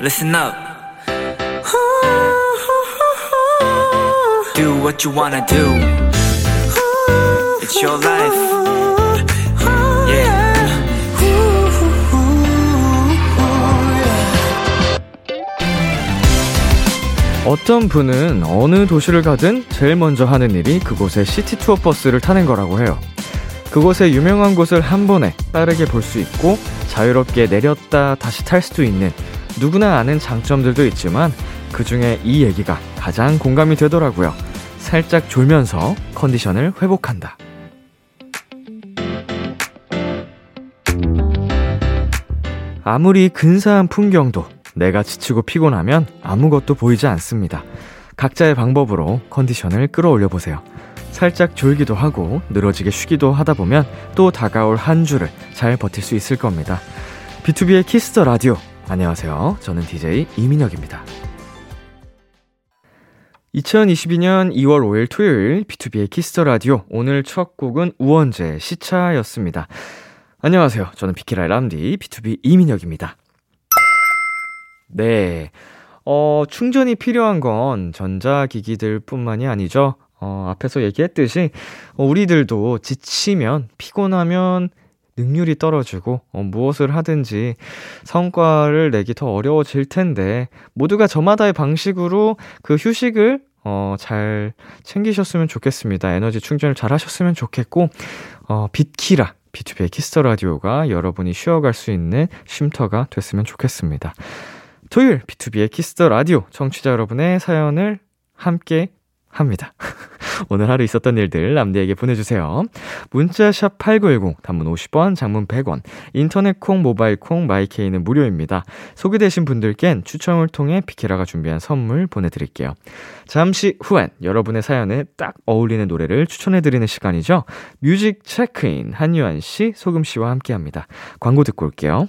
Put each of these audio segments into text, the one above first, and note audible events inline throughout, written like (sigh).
listen up. Do what you wanna do. It's your life. Yeah. 어떤 분은 어느 도시를 가든 제일 먼저 하는 일이 그곳의 시티 투어 버스를 타는 거라고 해요. 그곳의 유명한 곳을 한 번에 빠르게 볼 수 있고 자유롭게 내렸다 다시 탈 수도 있는 누구나 아는 장점들도 있지만 그 중에 이 얘기가 가장 공감이 되더라고요. 살짝 졸면서 컨디션을 회복한다. 아무리 근사한 풍경도 내가 지치고 피곤하면 아무것도 보이지 않습니다. 각자의 방법으로 컨디션을 끌어올려 보세요. 살짝 졸기도 하고 늘어지게 쉬기도 하다 보면 또 다가올 한 주를 잘 버틸 수 있을 겁니다. B2B의 키스터 라디오. 안녕하세요. 저는 DJ 이민혁입니다. 2022년 2월 5일 토요일 B2B의 키스터 라디오. 오늘 첫 곡은 우원재 시차였습니다. 안녕하세요. 저는 비키라의 람디 BTOB 이민혁입니다. 네. 어, 충전이 필요한 건 전자기기들 뿐만이 아니죠. 어, 앞에서 얘기했듯이, 어, 우리들도 지치면, 피곤하면, 능률이 떨어지고, 어, 무엇을 하든지 성과를 내기 더 어려워질 텐데, 모두가 저마다의 방식으로 그 휴식을, 어, 잘 챙기셨으면 좋겠습니다. 에너지 충전을 잘 하셨으면 좋겠고, 어, 비키라. B2B의 키스터 라디오가 여러분이 쉬어갈 수 있는 쉼터가 됐으면 좋겠습니다. 토요일 B2B의 키스터 라디오 청취자 여러분의 사연을 함께 합니다. (laughs) 오늘 하루 있었던 일들 남들에게 보내주세요. 문자샵 8910, 단문 50원, 장문 100원, 인터넷 콩, 모바일 콩, 마이케이는 무료입니다. 소개되신 분들께는 추첨을 통해 비키라가 준비한 선물 보내드릴게요. 잠시 후엔 여러분의 사연에 딱 어울리는 노래를 추천해드리는 시간이죠. 뮤직 체크인 한유한 씨, 소금 씨와 함께 합니다. 광고 듣고 올게요.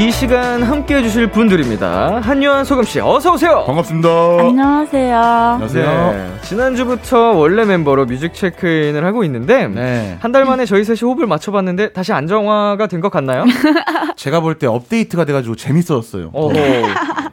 이 시간 함께 해주실 분들입니다. 한유한 소금씨, 어서오세요! 반갑습니다. 안녕하세요. 안녕하세요. 네, 지난주부터 원래 멤버로 뮤직 체크인을 하고 있는데, 네. 한달 만에 저희 셋이 호흡을 맞춰봤는데, 다시 안정화가 된 것 같나요? (laughs) 제가 볼 때 업데이트가 돼가지고 재밌었어요. 어허,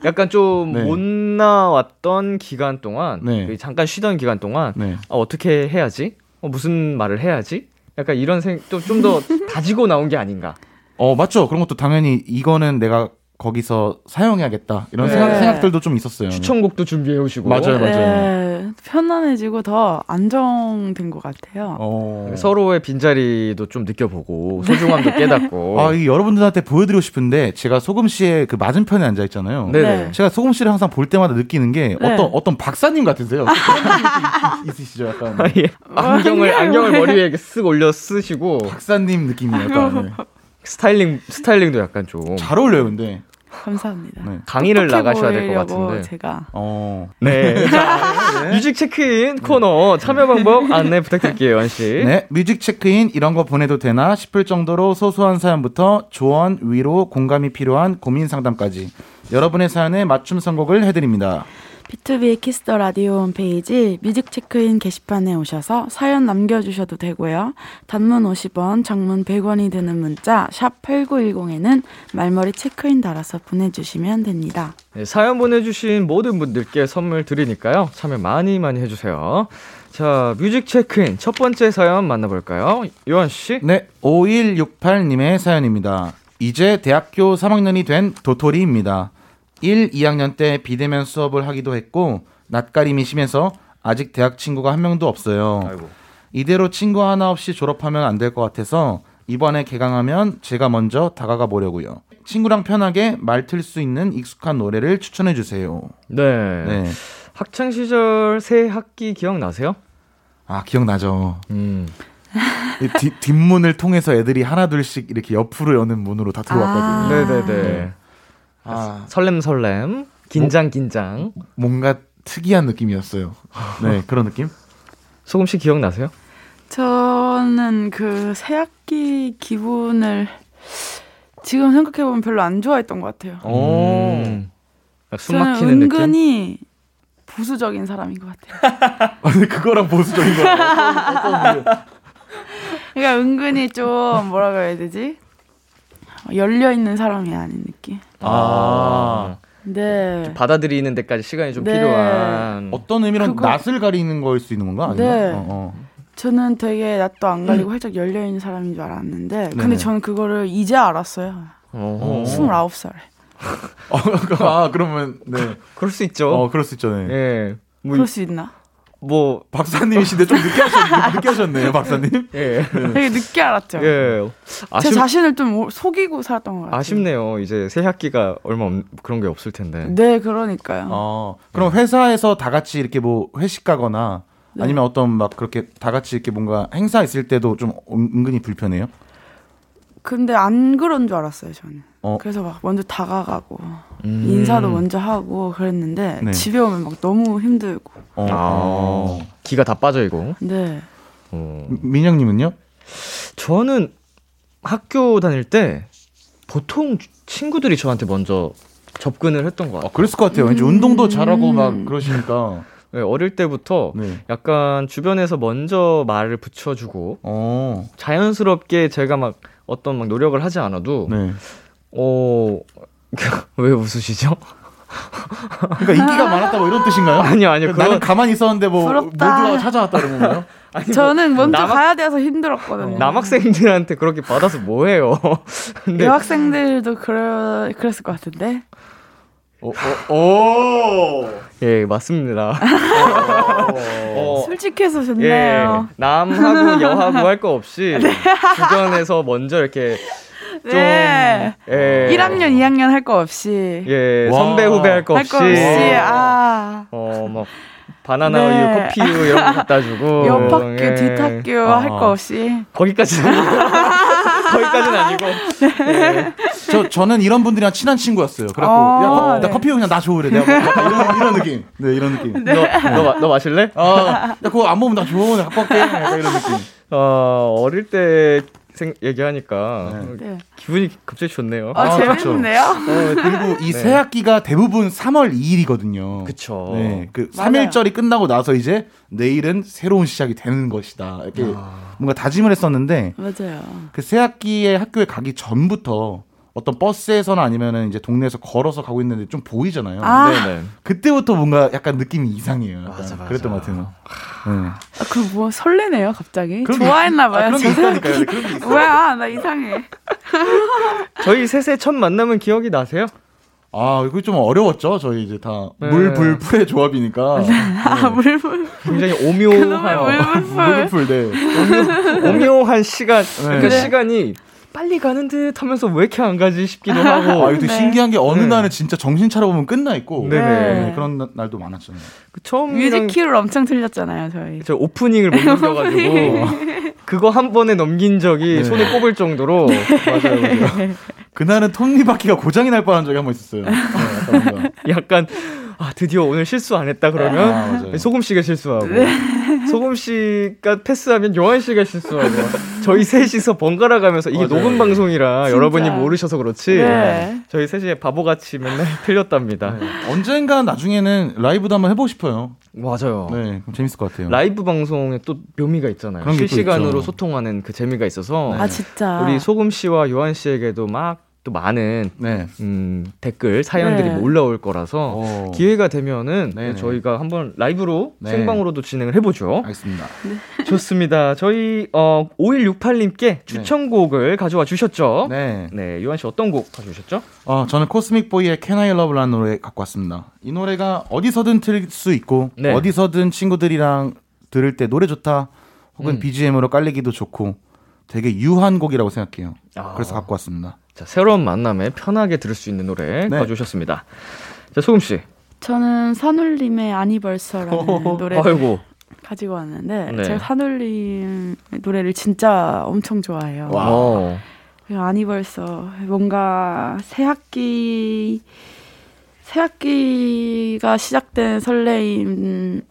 약간 좀 네. 못 나왔던 기간 동안, 네. 그 잠깐 쉬던 기간 동안, 네. 아, 어떻게 해야지? 어, 무슨 말을 해야지? 약간 이런 생, 좀더 (laughs) 다지고 나온 게 아닌가. 어 맞죠. 그런 것도 당연히 이거는 내가 거기서 사용해야겠다 이런 네. 생각, 생각 들도 좀 있었어요. 추천곡도 준비해 오시고. 맞아요, 맞아요. 네, 편안해지고 더 안정된 것 같아요. 어. 서로의 빈자리도 좀 느껴보고 소중함도 (laughs) 깨닫고. 아, 이 여러분들한테 보여드리고 싶은데 제가 소금 씨의 그 맞은편에 앉아 있잖아요. 네네. 네. 제가 소금 씨를 항상 볼 때마다 느끼는 게 네. 어떤 어떤 박사님 같으세요. (laughs) 있- 있으시죠, 약간 아, 예. 안경을 안경을 머리 위에 이렇게 쓱 올려 쓰시고 박사님 느낌이 약간 네. 스타일링 스타일링도 약간 좀 잘 어울려요, 근데. 감사합니다. 네. 강의를 나가셔야 될 것 같은데. 제가 어. (laughs) 네. 자, 뮤직 체크인 코너 참여 방법 안내 부탁드릴게요, 원 씨. 네, 뮤직 체크인 이런 거 보내도 되나 싶을 정도로 소소한 사연부터 조언, 위로, 공감이 필요한 고민 상담까지 여러분의 사연에 맞춤 선곡을 해드립니다. B2B의 키스터 라디오 홈페이지 뮤직 체크인 게시판에 오셔서 사연 남겨주셔도 되고요. 단문 50원, 장문 100원이 드는 문자 샵 8910에는 말머리 체크인 달아서 보내주시면 됩니다. 네, 사연 보내주신 모든 분들께 선물 드리니까요. 참여 많이 많이 해주세요. 자, 뮤직 체크인 첫 번째 사연 만나볼까요? 요한 씨. 네, 5168님의 사연입니다. 이제 대학교 3학년이 된 도토리입니다. 1, 2학년 때 비대면 수업을 하기도 했고 낯가림이 심해서 아직 대학 친구가 한 명도 없어요. 아이고. 이대로 친구 하나 없이 졸업하면 안 될 것 같아서 이번에 개강하면 제가 먼저 다가가 보려고요. 친구랑 편하게 말 틀 수 있는 익숙한 노래를 추천해 주세요. 네. 네. 학창 시절 새 학기 기억나세요? 아, 기억나죠. 음. 이 뒷, 뒷문을 통해서 애들이 하나둘씩 이렇게 옆으로 여는 문으로 다 들어왔거든요. 아. 네네네. 아, 설렘 설렘. 긴장 긴장. 뭔가 특이한 느낌이었어요. 네, (laughs) 그런 느낌? 소금 씨 기억나세요? 저는 그 새학기 기분을 지금 생각해 보면 별로 안 좋아했던 것 같아요. 오. 음. 숨 저는 막히는 느낌. 은근히 보수적인 사람인 것 같아요. (laughs) 아, 근데 그거랑 보수적인 거. 그- (laughs) 그러니까 은근히 좀 뭐라 그래야 되지? 열려 있는 사람이 아닌 느낌. 아. 네. 받아들이는 데까지 시간이 좀 네. 필요한. 어떤 의미로 그거- 낯을 가리는 거일 수 있는 건가? 아니면? 네. 어, 어. 저는 되게 낯도 안 가리고 활짝 열려 있는 사람인 줄 알았는데, 근데 네네. 저는 그거를 이제 알았어요. 어. 29살에. (laughs) 어, 아, 그러면 네. (laughs) 그럴 수 있죠. 어, 그럴 수 있죠. 네. 예. 뭐, 그럴 수 있나? 뭐, 박사님이신데 좀 늦게 하셨, (laughs) 늦게 하셨네요, 박사님. 예. 되게 늦게 알았죠. 예. 제 아쉽, 자신을 좀 오- 속이고 살았던 것 같아요. 아쉽네요. 이제 새 학기가 얼마 없, 그런 게 없을 텐데. 네, 그러니까요. 어, 그럼 회사에서 다 같이 이렇게 뭐 회식 가거나 네. 아니면 어떤 막 그렇게 다 같이 이렇게 뭔가 행사 있을 때도 좀 은- 은근히 불편해요? 근데 안 그런 줄 알았어요, 저는. 어. 그래서 막 먼저 다가가고 음. 인사도 먼저 하고 그랬는데 네. 집에 오면 막 너무 힘들고. 어. 아, 기가 다 빠져 있고. 네. 어. 민영님은요? 저는 학교 다닐 때 보통 친구들이 저한테 먼저 접근을 했던 것 어, 같아요. 그랬을 것 같아요. 왠지 음. 운동도 잘하고 막 그러시니까. 네, 어릴 때부터 네. 약간 주변에서 먼저 말을 붙여주고 어. 자연스럽게 제가 막 어떤 막 노력을 하지 않아도 네. 어. (laughs) 왜 웃으시죠? 그러니까 인기가 많았다 뭐 이런 뜻인가요? 아니요, 아니요. 나는 그런 가만히 있었는데 뭐 부럽다. 모두가 찾아왔다 그런 건가요? (laughs) 아니, 뭐 저는 먼저 남학- 가야 돼서 힘들었거든요. 남학생들한테 그렇게 받아서 뭐해요? (laughs) 근데 여학생들도 그러, 그랬을 것 같은데. 어, 어, 오. 예 맞습니다. 어, 솔직해서 예 좋네요. 남하고 여하고 할 거 없이 주변에서 먼저 이렇게 좀 네. 예, 1학년, 2학년 할 거 없이. 예 와. 선배 후배 할거할 없이 거 없이. 아. 어막 바나나 네. 우유 커피우 이런 거 갖다 주고 (laughs) 옆 학교, 예. 뒷 학교 아. 할거 없이. 거기까지는 아니고 (laughs) 거기까지는 아니고 예. 저 저는 이런 분들이랑 친한 친구였어요. 그래갖고 아, 야, 거- 나 네. 커피 그냥 나 줘 그래. 내가 뭐 이런 이런 느낌. 네 이런 느낌. 너, 너, 너 마실래? 아, 야 그거 안 먹으면 나 줘. 내가 갖고 갈게. 이런 느낌. 어 어릴 때 생, 얘기하니까 네. 기분이 갑자기 좋네요. 아, 아, 그렇죠. 재밌는데요? 어, 그리고 이 네. 새 학기가 대부분 3월 2일이거든요. 그쵸. 네, 그 맞아요. 3일절이 끝나고 나서 이제 내일은 새로운 시작이 되는 것이다. 이렇게 아. 뭔가 다짐을 했었는데 맞아요. 그 새 학기에 학교에 가기 전부터 어떤 버스에서나 아니면은 이제 동네에서 걸어서 가고 있는데 좀 보이잖아요. 아. 네네. 그때부터 뭔가 약간 느낌이 이상해요. 약간 맞아, 맞아. 그랬던 것 같아요. 네. 아, 그럼 뭐 설레네요, 갑자기. 좋아했나봐요. 아, 그런 게 있다니까요. 그런 게 있어요. 뭐야, 나 이상해. (laughs) 저희 셋의 첫 만남은 기억이 나세요? 아, 이거 좀 어려웠죠. 저희 이제 다 네. 물불풀의 조합이니까. (laughs) 아, 물불. 굉장히 오묘한 물불풀. 물불풀, 네. 오묘한 시간 네. 그 네. 시간이 빨리 가는 듯 하면서 왜 이렇게 안 가지 싶기도 (laughs) 하고 아, 이거 네. 신기한 게 어느 네. 날은 진짜 정신 차려보면 끝나 있고. 네네. 네, 그런 나- 날도 많았잖아요. 그 처음이랑 뮤직키를 엄청 틀렸잖아요, 저희. 저 오프닝을 못 (laughs) 넘겨가지고 그거 한 번에 넘긴 적이 네. 손에 꼽을 정도로 (laughs) 맞아요, 맞아요. 그날은 톱니바퀴가 고장이 날 뻔한 적이 한 번 있었어요. 네, 약간. 약간 아 드디어 오늘 실수 안 했다 그러면 아, 맞아요. 소금 씨가 실수하고 소금 씨가 패스하면 요한 씨가 실수하고 저희 셋이서 번갈아 가면서 이게 맞아요. 녹음 방송이라 진짜. 여러분이 모르셔서 그렇지 네. 저희 셋이 바보같이 맨날 (laughs) 틀렸답니다. 네. 언젠가 나중에는 라이브도 한번 해보고 싶어요. 맞아요. 네, 그럼 재밌을 것 같아요. 라이브 방송에 또 묘미가 있잖아요. 실시간으로. 소통하는 그 재미가 있어서 네. 아, 진짜. 우리 소금 씨와 요한 씨에게도 막 또 많은 네. 음, 댓글 사연들이 네. 올라올 거라서 오. 기회가 되면은 네네. 저희가 한번 라이브로 네. 생방으로도 진행을 해보죠. 알겠습니다. (laughs) 좋습니다. 저희 어 5168님께 추천곡을 가져와 주셨죠. 네. 네. 요한 씨 어떤 곡 가져오셨죠? 어, 저는 코스믹 보이의 Can I Love라는 노래 갖고 왔습니다. 이 노래가 어디서든 틀 수 있고 네. 어디서든 친구들이랑 들을 때 노래 좋다 혹은 음. BGM으로 깔리기도 좋고 되게 유한 곡이라고 생각해요. 아. 그래서 갖고 왔습니다. 자, 새로운 만남에 편하게 들을 수 있는 노래 네. 가져오셨습니다. 자, 소금 씨. 저는 산울림의 아니벌서라는 노래를 아이고. 가지고 왔는데 네. 제가 산울림 노래를 진짜 엄청 좋아해요. 와. 그리고 아니벌써 뭔가 새 학기 새 학기가 시작된 설레임이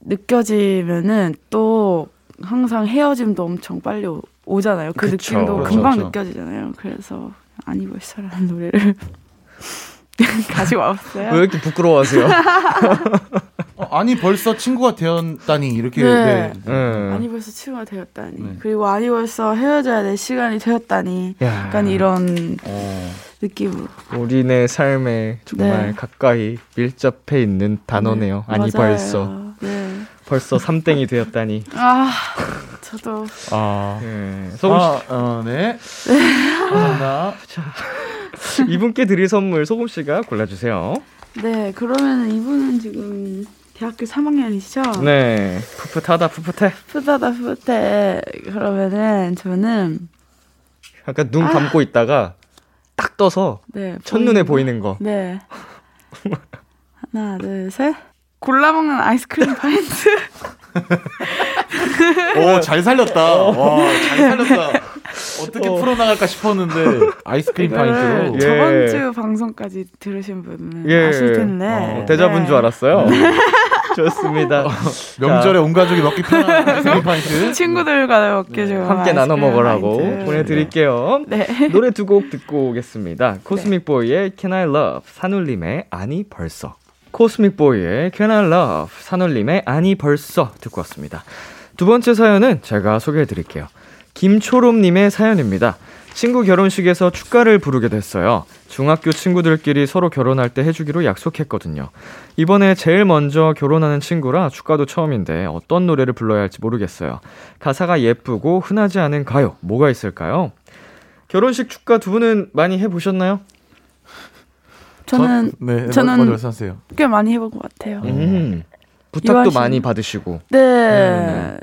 느껴지면은 또 항상 헤어짐도 엄청 빨리 오, 오잖아요. 그 그쵸. 느낌도 그렇죠, 금방 그렇죠. 느껴지잖아요. 그래서 아니벌써라는 노래를 (laughs) 가지고 왔어요. 왜 이렇게 부끄러워하세요? (laughs) 어, 아니 벌써 친구가 되었다니 이렇게 네. 네. 네. 아니 벌써 친구가 되었다니 네. 그리고 아니 벌써 헤어져야 될 시간이 되었다니 야. 약간 이런 어, 느낌으로 우리네 삶에 정말 네. 가까이 밀접해 있는 단어네요. 네, 아니 맞아요. 벌써 네. 벌써 삼땡이 되었다니. 아 저도 아, 네. 소금 씨 아, 어, 네. 감사합니다. (laughs) 이분께 드릴 선물 소금 씨가 골라주세요. 네 그러면 이분은 지금 대학교 3학년이시죠? 네. 풋풋하다 풋풋해. 푸다다 푸테 그러면은 저는 약간 눈 아. 감고 있다가 딱 떠서 네 첫눈에 거. 보이는 거. 네 (laughs) 하나 둘 셋 골라 먹는 아이스크림 파인트 (laughs) 오, 잘 살렸다. 와, 잘 살렸다. (laughs) 어떻게 풀어나갈까 싶었는데 아이스크림 파인트로. 예. 저번 주 방송까지 들으신 분은 예. 아실 텐데 어, 대자분 줄 알았어요. 네. (laughs) 좋습니다. 명절에 온 가족이 먹기 편한 아이스크림 파인트. (laughs) 친구들과 먹기 좋은 함께 나눠 먹으라고 파인트. 보내드릴게요. 네. 노래 두 곡 듣고 오겠습니다. 코스믹 보이의 Can I Love, 산울림의 아니 벌써. 코스믹 보이의 Can I Love, 산울림의 아니 벌써 듣고 왔습니다. 두 번째 사연은 제가 소개해 드릴게요. 김초롬님의 사연입니다. 친구 결혼식에서 축가를 부르게 됐어요. 중학교 친구들끼리 서로 결혼할 때 해주기로 약속했거든요. 이번에 제일 먼저 결혼하는 친구라 축가도 처음인데 어떤 노래를 불러야 할지 모르겠어요. 가사가 예쁘고 흔하지 않은 가요. 뭐가 있을까요? 결혼식 축가 두 분은 많이 해보셨나요? 저는 네, 저는- 먼저 말씀하세요. 꽤 많이 해본 것 같아요. 음. 부탁도? 많이 받으시고. 네.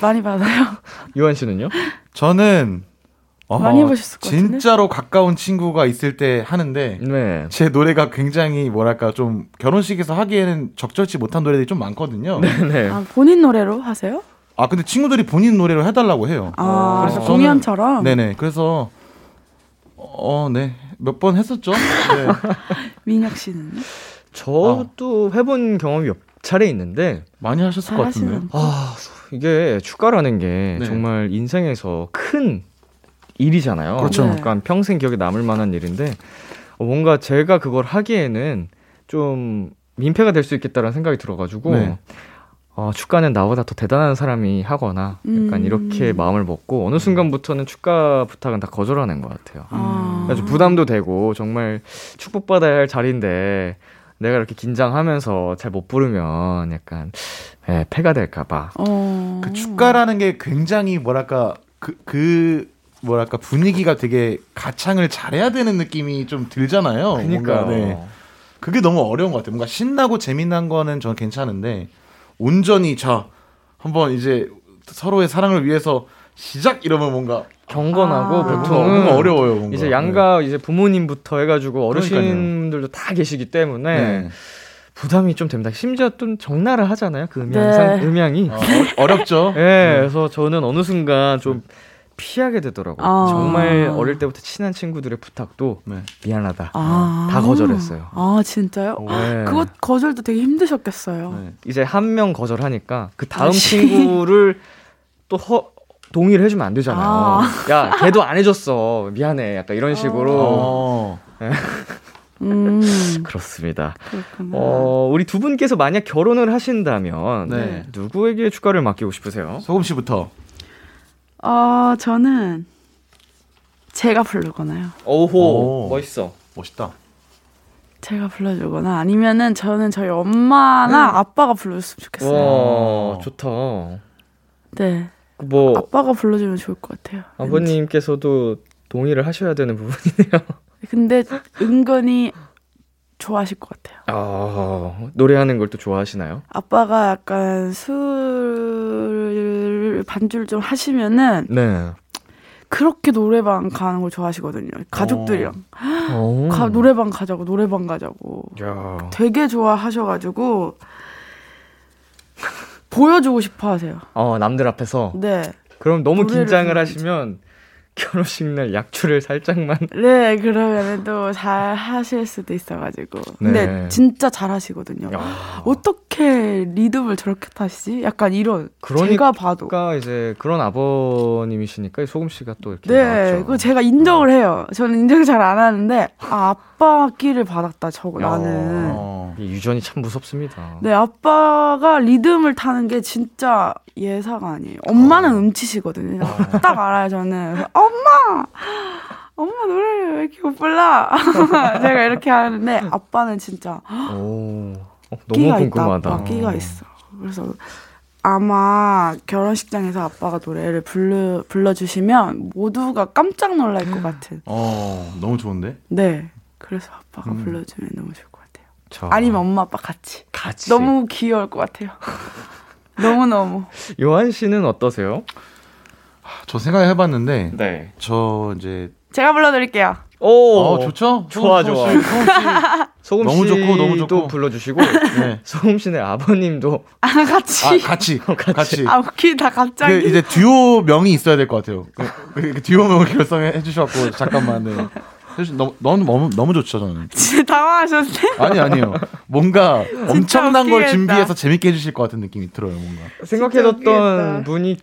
많이 받아요. (laughs) 유한 씨는요? 저는 어, 많이 해보셨을 것 같은데? 진짜로 가까운 친구가 있을 때 하는데 네. 제 노래가 굉장히 뭐랄까 좀 결혼식에서 하기에는 적절치 못한 노래들이 좀 많거든요. 네. 네. 아, 본인 노래로 하세요? 아 근데 친구들이 본인 노래로 해달라고 해요. 아, 그래서 저는- 공연처럼? 네네. 그래서 어, 네. 몇 번 했었죠. 네. (laughs) 민혁 씨는? 저도 해본 경험이 몇 차례 있는데, 많이 하셨을 것 같은데. 아, 이게 축가라는 게 네. 정말 인생에서 큰 일이잖아요. 그렇죠. 네. 그러니까 평생 기억에 남을 만한 일인데, 어, 뭔가 제가 그걸 하기에는 좀 민폐가 될 수 있겠다라는 생각이 들어가지고, 네. 어, 축가는 나보다 더 대단한 사람이 하거나 약간 음. 이렇게 마음을 먹고 어느 순간부터는 축가 부탁은 다 거절하는 것 같아요. 아. 그래서 부담도 되고 정말 축복받아야 할 자리인데 내가 이렇게 긴장하면서 잘 못 부르면 약간 예, 패가 될까봐. 어. 그 축가라는 게 굉장히 뭐랄까 그, 그 뭐랄까 분위기가 되게 가창을 잘해야 되는 느낌이 좀 들잖아요. 그러니까 뭔가, 네. 그게 너무 어려운 것 같아요. 뭔가 신나고 재미난 거는 저는 괜찮은데 온전히 자 한번 이제 서로의 사랑을 위해서 시작 이러면 뭔가 경건하고 아. 보통은 어려워요. 뭔가. 이제 양가 이제 부모님부터 해가지고. 어르신들도 다 계시기 때문에 네. 부담이 좀 됩니다. 심지어 좀 적나라 하잖아요. 그 음향, 네. 상, 음향이. 어, 어렵죠. 예, (laughs) 그래서 저는 어느 순간 좀 피하게 되더라고요. 아. 정말 어릴 때부터 친한 친구들의 부탁도 네. 미안하다. 아. 다 거절했어요. 아, 진짜요? 네. 그것 거절도 되게 힘드셨겠어요. 네. 이제 한 명 거절하니까 그 다음 아씨. 친구를 또 허, 동의를 해주면 안 되잖아요. 아. (laughs) 야, 걔도 안 해줬어. 미안해. 약간 이런 식으로. 어. (laughs) 음, 그렇습니다. 그렇구나. 어, 우리 두 분께서 만약 결혼을 하신다면 네. 누구에게 축가를 맡기고 싶으세요? 소금 씨부터. 어, 저는 제가 부르거나요. 오호 오. 멋있어. 멋있다. 제가 불러주거나 아니면은 저는 저희 엄마나 아빠가 불러줬으면 좋겠어요. 와 좋다. 네. 뭐 아빠가 불러주면 좋을 것 같아요. 아버님께서도 동의를 하셔야 되는 부분이네요. (laughs) 근데 은근히 좋아하실 것 같아요. 아 노래하는 걸 또 좋아하시나요? 아빠가 약간 술 반주를 좀 하시면은 네. 그렇게 노래방 가는 걸 좋아하시거든요. 가족들이랑 오. 가, 노래방 가자고 노래방 가자고 야. 되게 좋아하셔가지고 보여주고 싶어 하세요. 어 남들 앞에서 네, 그럼 너무 긴장을. 하시면 결혼식 날 약주를 살짝만 (laughs) 네 그러면은 또잘 하실 수도 있어가지고. 근데 네. 진짜 잘 하시거든요. 야. 어떻게 리듬을 저렇게 타시지? 약간 이런 그러니까 제가 봐도. 그러니까 이제 그런 아버님이시니까 소금 씨가 또 이렇게 네. 그 제가 인정을 해요. 저는 인정 잘 안 하는데 아, 아빠 끼를 받았다. 저거 야. 나는. 어. 이 유전이 참 무섭습니다. 네, 아빠가 리듬을 타는 게 진짜 예사가 아니에요. 엄마는 음치시거든요. 딱 알아요, 저는. 그래서 엄마! 엄마 노래를 왜 이렇게 못 불러? (laughs) 제가 이렇게 하는데 아빠는 진짜 오. 어, 너무 끼가 있다. 궁금하다. 아빠 끼가 있어. 그래서 아마 결혼식장에서 아빠가 노래를 불러, 불러주시면 모두가 깜짝 놀랄 것 같은. 어, 너무 좋은데? 네. 그래서 아빠가 음. 불러주면 너무 좋을 것 같아요. 저 아니면 엄마 아빠 같이. 같이. 너무 귀여울 것 같아요. (laughs) 너무너무. 요한 씨는 어떠세요? 저 생각해 봤는데 네. 저 이제 제가 불러드릴게요. 오. 어, 좋죠? 좋아, 좋아. 씨, 소금 씨. 소금 너무 좋고, 너무 좋고. 불러주시고 (laughs) 네. 소금 씨네 아버님도 아, 같이. 아, 같이. 같이. 아, 웃기다, 그 갑자기. 이제 듀오 명이 있어야 될 것 같아요. 그, 그 듀오 명을 결성해 주셔갖고 잠깐만 네. 너무 너무 너무 좋죠 저는. 진짜 당황하셨네. 아니 아니요. 뭔가 엄청난 걸. 준비해서 재밌게 해주실 것 같은 느낌이 들어요 뭔가. 생각해뒀던. 분이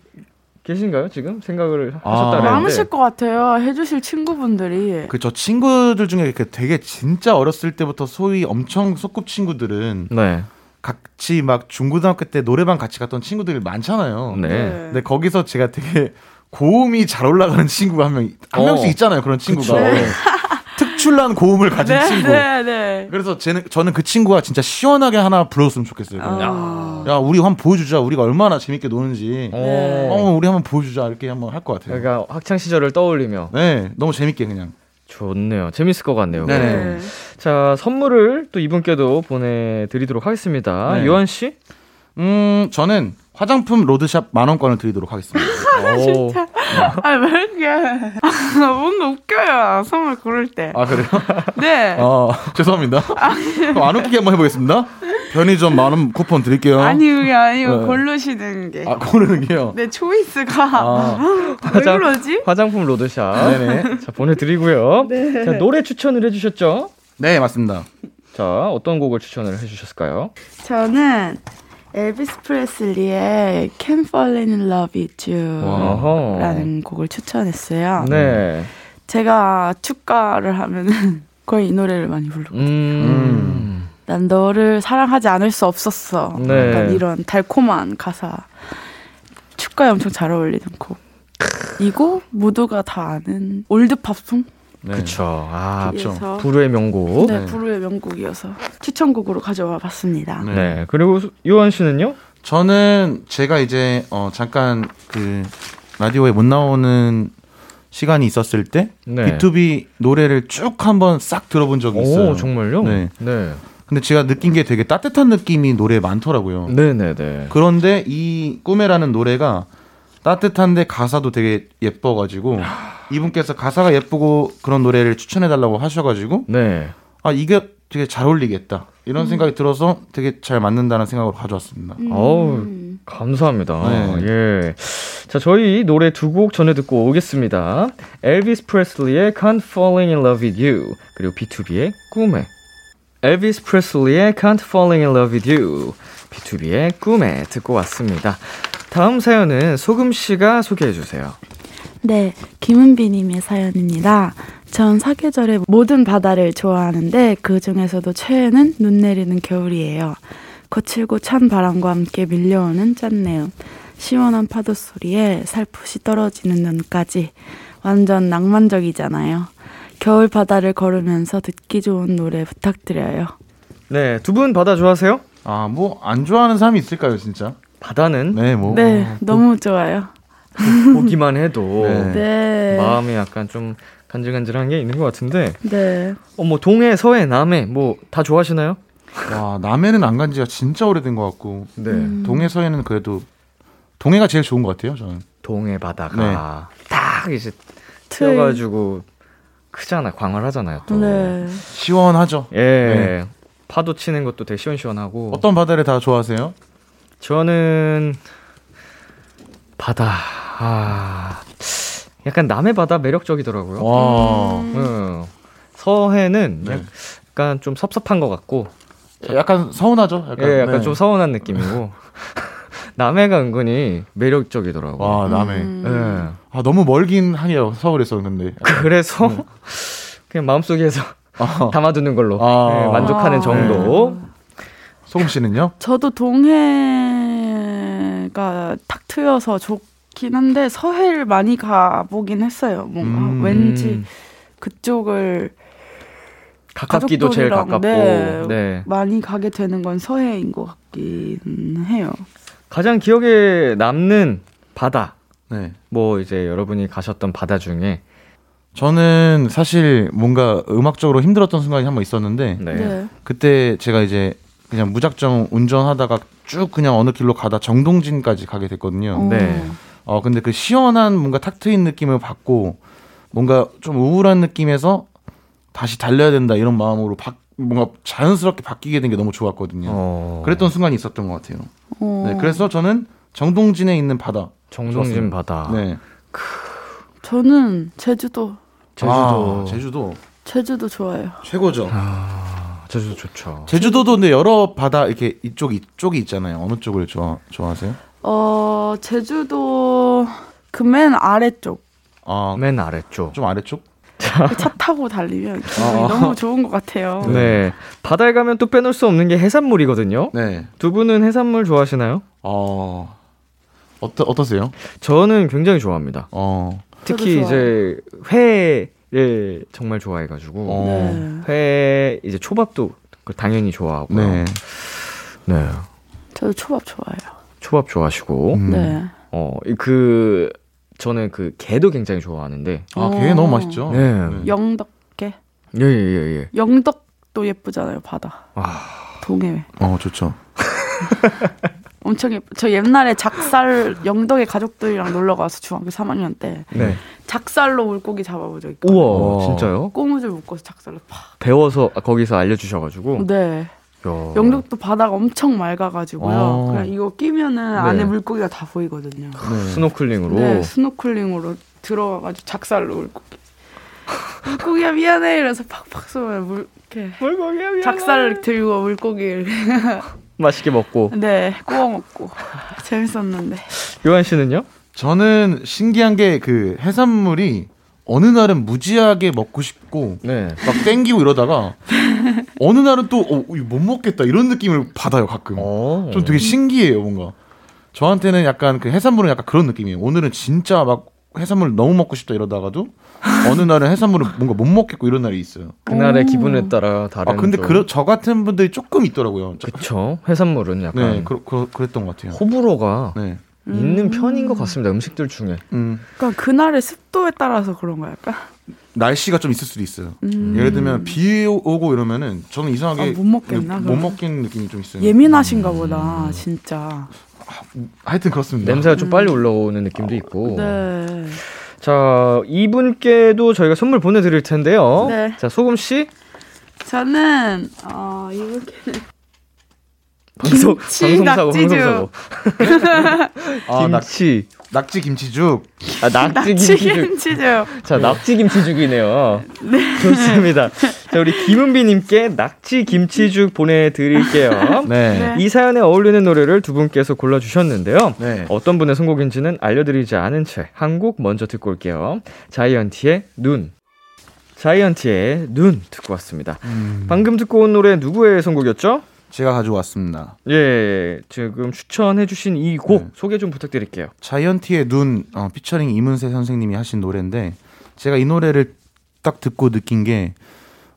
계신가요 지금 생각을 아. 하셨다 그랬는데 많으실 것 같아요. 해주실 친구분들이. 그저 친구들 중에 그 되게 진짜 어렸을 때부터 소위 엄청 소꿉 친구들은 네. 같이 막 중고등학교 때 노래방 같이 갔던 친구들이 많잖아요. 네. 근데 거기서 제가 되게 고음이 잘 올라가는 친구가 한 명, 한 어. 명씩 있잖아요. 그런 친구가. (laughs) 네. 특출난 고음을 가진 네, 친구. 네, 네. 그래서 쟤는, 저는 그 친구가 진짜 시원하게 하나 불러줬으면 좋겠어요. 그냥. 아. 야, 우리 한번 보여주자. 우리가 얼마나 재밌게 노는지. 어, 어. 우리 한번 보여주자. 이렇게 한번 할 것 같아요. 그러니까 학창 시절을 떠올리며 네, 너무 재밌게 그냥. 좋네요. 재밌을 것 같네요. 네. 네. 자 선물을 또 이분께도 보내드리도록 하겠습니다. 네. 요한 씨. 음, 저는 화장품 로드샵 만 원권을 드리도록 하겠습니다. (laughs) 오. 아, 왜 이렇게. 아, 뭔가 웃겨요. 선물 고를 때. 아, 그래요? 네. 어, 죄송합니다. 그럼 안 웃기게 한번 해보겠습니다. 편의점 만원 쿠폰 드릴게요. 아니, 그게 아니고 네. 고르시는 게. 아, 고르는 게요. 내 초이스가. 아, 왜 화장- 그러지? 화장품 로드샵. 네네. 자 보내드리고요. 네. 자 노래 추천을 해주셨죠? 네, 맞습니다. 자 어떤 곡을 추천을 해주셨을까요? 저는 엘비스 프레슬리의 Can Fall in Love with You 라는 곡을 추천했어요. 네. 제가 축가를 하면은 (laughs) 거의 이 노래를 많이 부르고 음. 난 너를 사랑하지 않을 수 없었어. 네. 약간 이런 달콤한 가사. 축가에 엄청 잘 어울리는 곡. 이고 모두가 다 아는 old 팝송. 네. 그쵸. 아 그래서 부르의 명곡. 네, 네. 부르의 명곡이어서 추천곡으로 가져와 봤습니다. 네. 네. 그리고 수- 요한 씨는요? 저는 제가 이제 어 잠깐 그 라디오에 못 나오는 시간이 있었을 때 네. B2B 노래를 쭉 한번 싹 들어본 적이 있어요. 오 정말요? 네. 네. 근데 제가 느낀 게 되게 따뜻한 느낌이 노래에 많더라고요. 네네네. 그런데 이 꿈에라는 노래가 따뜻한데 가사도 되게 예뻐가지고 이분께서 가사가 예쁘고 그런 노래를 추천해달라고 하셔가지고 네. 아 이게 되게 잘 어울리겠다 이런 생각이 들어서 되게 잘 맞는다는 생각으로 가져왔습니다. 어우 감사합니다. 네. 예. 자, 저희 노래 두 곡 전에 듣고 오겠습니다. 엘비스 프레슬리의 Can't Falling in Love with You 그리고 B2B의 꿈에. 엘비스 프레슬리의 Can't Falling in Love with You B2B의 꿈에 듣고 왔습니다. 다음 사연은 소금 씨가 소개해 주세요. 네, 김은비님의 사연입니다. 전 사계절의 모든 바다를 좋아하는데 그 중에서도 최애는 눈 내리는 겨울이에요. 거칠고 찬 바람과 함께 밀려오는 짠내음. 시원한 파도 소리에 살포시 떨어지는 눈까지 완전 낭만적이잖아요. 겨울 바다를 걸으면서 듣기 좋은 노래 부탁드려요. 네, 두 분 바다 좋아하세요? 아, 뭐 안 좋아하는 사람이 있을까요, 진짜? 바다는 네, 뭐. 네, 너무 좋아요. 보기만 해도 (laughs) 네. 네. 마음에 약간 좀 간질간질한 게 있는 것 같은데, 네. 어, 뭐 동해, 서해, 남해 뭐 다 좋아하시나요? 와, 남해는 안 간 지가 진짜 오래된 것 같고 네, 음. 동해 서해는 그래도 동해가 제일 좋은 것 같아요, 저는. 동해 바다가 네. 딱 이제. 트여가지고 크잖아, 광활하잖아요. 또. 네. 시원하죠. 예, 네. 파도 치는 것도 되게 시원시원하고. 어떤 바다를 다 좋아하세요? 저는 바다. 아, 약간 남해 바다 매력적이더라고요. 와. 응. 서해는 네. 약간 좀 섭섭한 것 같고, 약간 서운하죠. 약간, 예, 약간 네. 좀 서운한 느낌이고, (laughs) 남해가 은근히 매력적이더라고요. 와, 남해. 음. 예. 아, 너무 멀긴 하네요. 서울에서 근데. 그래서 (laughs) 그냥 마음속에서 아, 담아두는 걸로 아. 예, 만족하는 아. 정도. 소금 씨는요? 저도 동해 가탁 트여서 좋긴 한데 서해를 많이 가보긴 했어요. 뭔가 음. 왠지 그쪽을 가깝기도 제일 가깝고. 네. 네. 많이 가게 되는 건 서해인 것 같긴 해요. 가장 기억에 남는 바다. 네. 뭐 이제 여러분이 가셨던 바다 중에 저는 사실 뭔가 음악적으로 힘들었던 순간이 한 번 있었는데 네. 네. 그때 제가 이제 그냥 무작정 운전하다가 쭉 그냥 어느 길로 가다 정동진까지 가게 됐거든요. 네. 어 근데 그 시원한 뭔가 탁 트인 느낌을 받고 뭔가 좀 우울한 느낌에서 다시 달려야 된다 이런 마음으로 바, 뭔가 자연스럽게 바뀌게 된 게 너무 좋았거든요. 어. 그랬던 순간이 있었던 것 같아요. 어, 네, 그래서 저는 정동진에 있는 바다. 정동진 좋았어요. 바다. 네. 저는 제주도 제주도. 아, 제주도 제주도 좋아요. 최고죠. 아, 제주도 좋죠. 제주도도 근데 여러 바다 이렇게 이쪽 이쪽이 있잖아요. 어느 쪽을 좋아 좋아하세요? 어 제주도 그 맨 아래쪽 아, 맨 아래쪽. 좀 아래쪽? (laughs) 그차 타고 달리면 기분이 아. 너무 좋은 것 같아요. 네. 바다에 가면 또 빼놓을 수 없는 게 해산물이거든요. 네. 두 분은 해산물 좋아하시나요? 어. 어떠 어떠세요? 저는 굉장히 좋아합니다. 어. 특히 이제 회 를 정말 좋아해가지고 어. 네. 회 이제 초밥도 그 당연히 좋아하고요. 네. 네. 저도 초밥 좋아해요. 초밥 좋아하시고 음. 네. 어그 저는 그 게도 굉장히 좋아하는데 아, 게 어. 너무 맛있죠. 네. 영덕게 예예 예 예. 영덕도 예쁘잖아요 바다. 아 동해 어, 좋죠. (laughs) 엄청 예뻐. 저 옛날에 작살 영덕에 가족들이랑 놀러 가서 중학교 3학년 때 네. 작살로 물고기 잡아본 적 있거든요. 우와 와. 진짜요? 꼬무줄 묶어서 작살로 팍. 배워서 아, 거기서 알려주셔가지고 네. 야. 영덕도 바다가 엄청 맑아가지고요. 어. 그냥 이거 끼면은 네. 안에 물고기가 다 보이거든요. 네. 스노클링으로 네, 스노클링으로 들어가가지고 작살로 물고기. (laughs) 물고기야 미안해 이래서 팍팍 쏘면 물 이렇게 물고기야 작살을 들고 물고기를 (laughs) 맛있게 먹고 네 구워 먹고 (laughs) 재밌었는데 요한 씨는요? 저는 신기한 게 그 해산물이 어느 날은 무지하게 먹고 싶고 네. 막 땡기고 이러다가 어느 날은 또 어, 먹겠다 이런 느낌을 받아요 가끔. 어. 좀 되게 신기해요 뭔가. 저한테는 약간 그 해산물은 약간 그런 느낌이에요. 오늘은 진짜 막 해산물 너무 먹고 싶다 이러다가도 어느 날은 해산물을 뭔가 못 먹겠고 이런 날이 있어요. 그날의 오. 기분에 따라 다른. 아 근데 좀- 그러, 저 같은 분들이 조금 있더라고요. 저- 그쵸. 해산물은 약간 네, 그, 그, 그랬던 것 같아요. 호불호가 네. 있는 편인 것 같습니다. 음식들 중에. 음, 그러니까 그날의 습도에 따라서 그런 거야 약간 날씨가 좀 있을 수도 있어요. 음. 예를 들면 비 오고 이러면은 저는 이상하게 아, 못 먹겠나, 못? 먹겠는 느낌이 좀 있어요. 예민하신가 보다 진짜 하여튼 그렇습니다. 냄새가 좀 빨리 올라오는 느낌도 있고. 네 자, 이분께도 저희가 선물 보내드릴 텐데요. 네. 자, 소금 씨. 저는 어 이렇게 방송, 김치 방송사고, 낙지죽. 방송사고. 아, (laughs) 낙, (laughs) 김치. 낙지 김치죽. 아, 낙지 낙지 김치죽. 자, 낙지 김치죽이네요. 좋습니다. 자, 우리 김은비님께 낙지 김치죽 보내드릴게요. 네. 이 사연에 어울리는 노래를 두 분께서 골라주셨는데요. 네. 어떤 분의 선곡인지는 알려드리지 않은 채 한 곡 먼저 듣고 올게요. 자이언티의 눈. 자이언티의 눈 듣고 왔습니다. 음, 방금 듣고 온 노래 누구의 선곡이었죠? 제가 가지고 왔습니다. 예, 지금 추천해주신 이곡 네. 소개 좀 부탁드릴게요. 자이언티의 눈 어, 피처링 이문세 선생님이 하신 노래인데 제가 이 노래를 딱 듣고 느낀 게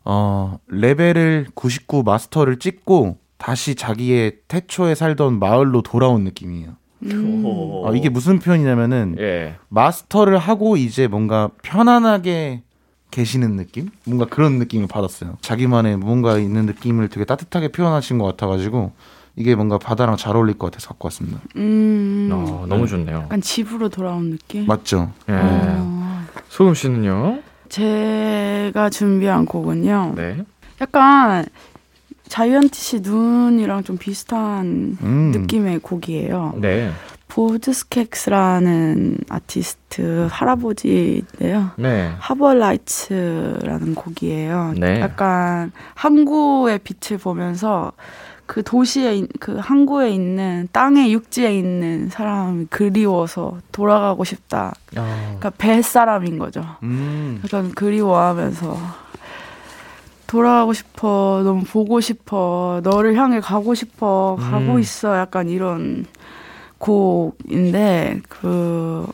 어, 레벨을 99 마스터를 찍고 다시 자기의 태초에 살던 마을로 돌아온 느낌이에요. 음. 어, 이게 무슨 표현이냐면은 예. 마스터를 하고 이제 뭔가 편안하게 계시는 느낌? 뭔가 그런 느낌을 받았어요. 자기만의 뭔가 있는 느낌을 되게 따뜻하게 표현하신 것 같아가지고 이게 뭔가 바다랑 잘 어울릴 것 같아서 갖고 왔습니다. 음. 어, 너무 좋네요. 약간 집으로 돌아온 느낌? 맞죠? 예. 어. 소금 씨는요? 제가 준비한 곡은요. 네. 약간 자이언티 씨 눈이랑 좀 비슷한 음. 느낌의 곡이에요. 네. 보드스캑스라는 아티스트 할아버지인데요. 네. 하버라이츠라는 곡이에요. 네. 약간 항구의 빛을 보면서 그 도시에 있- 그 항구에 있는 땅에 육지에 있는 사람이 그리워서 돌아가고 싶다. 아, 그러니까 뱃사람인 거죠. 음. 약간 그리워하면서 돌아가고 싶어, 너무 보고 싶어, 너를 향해 가고 싶어, 가고 음. 있어. 약간 이런 곡인데 그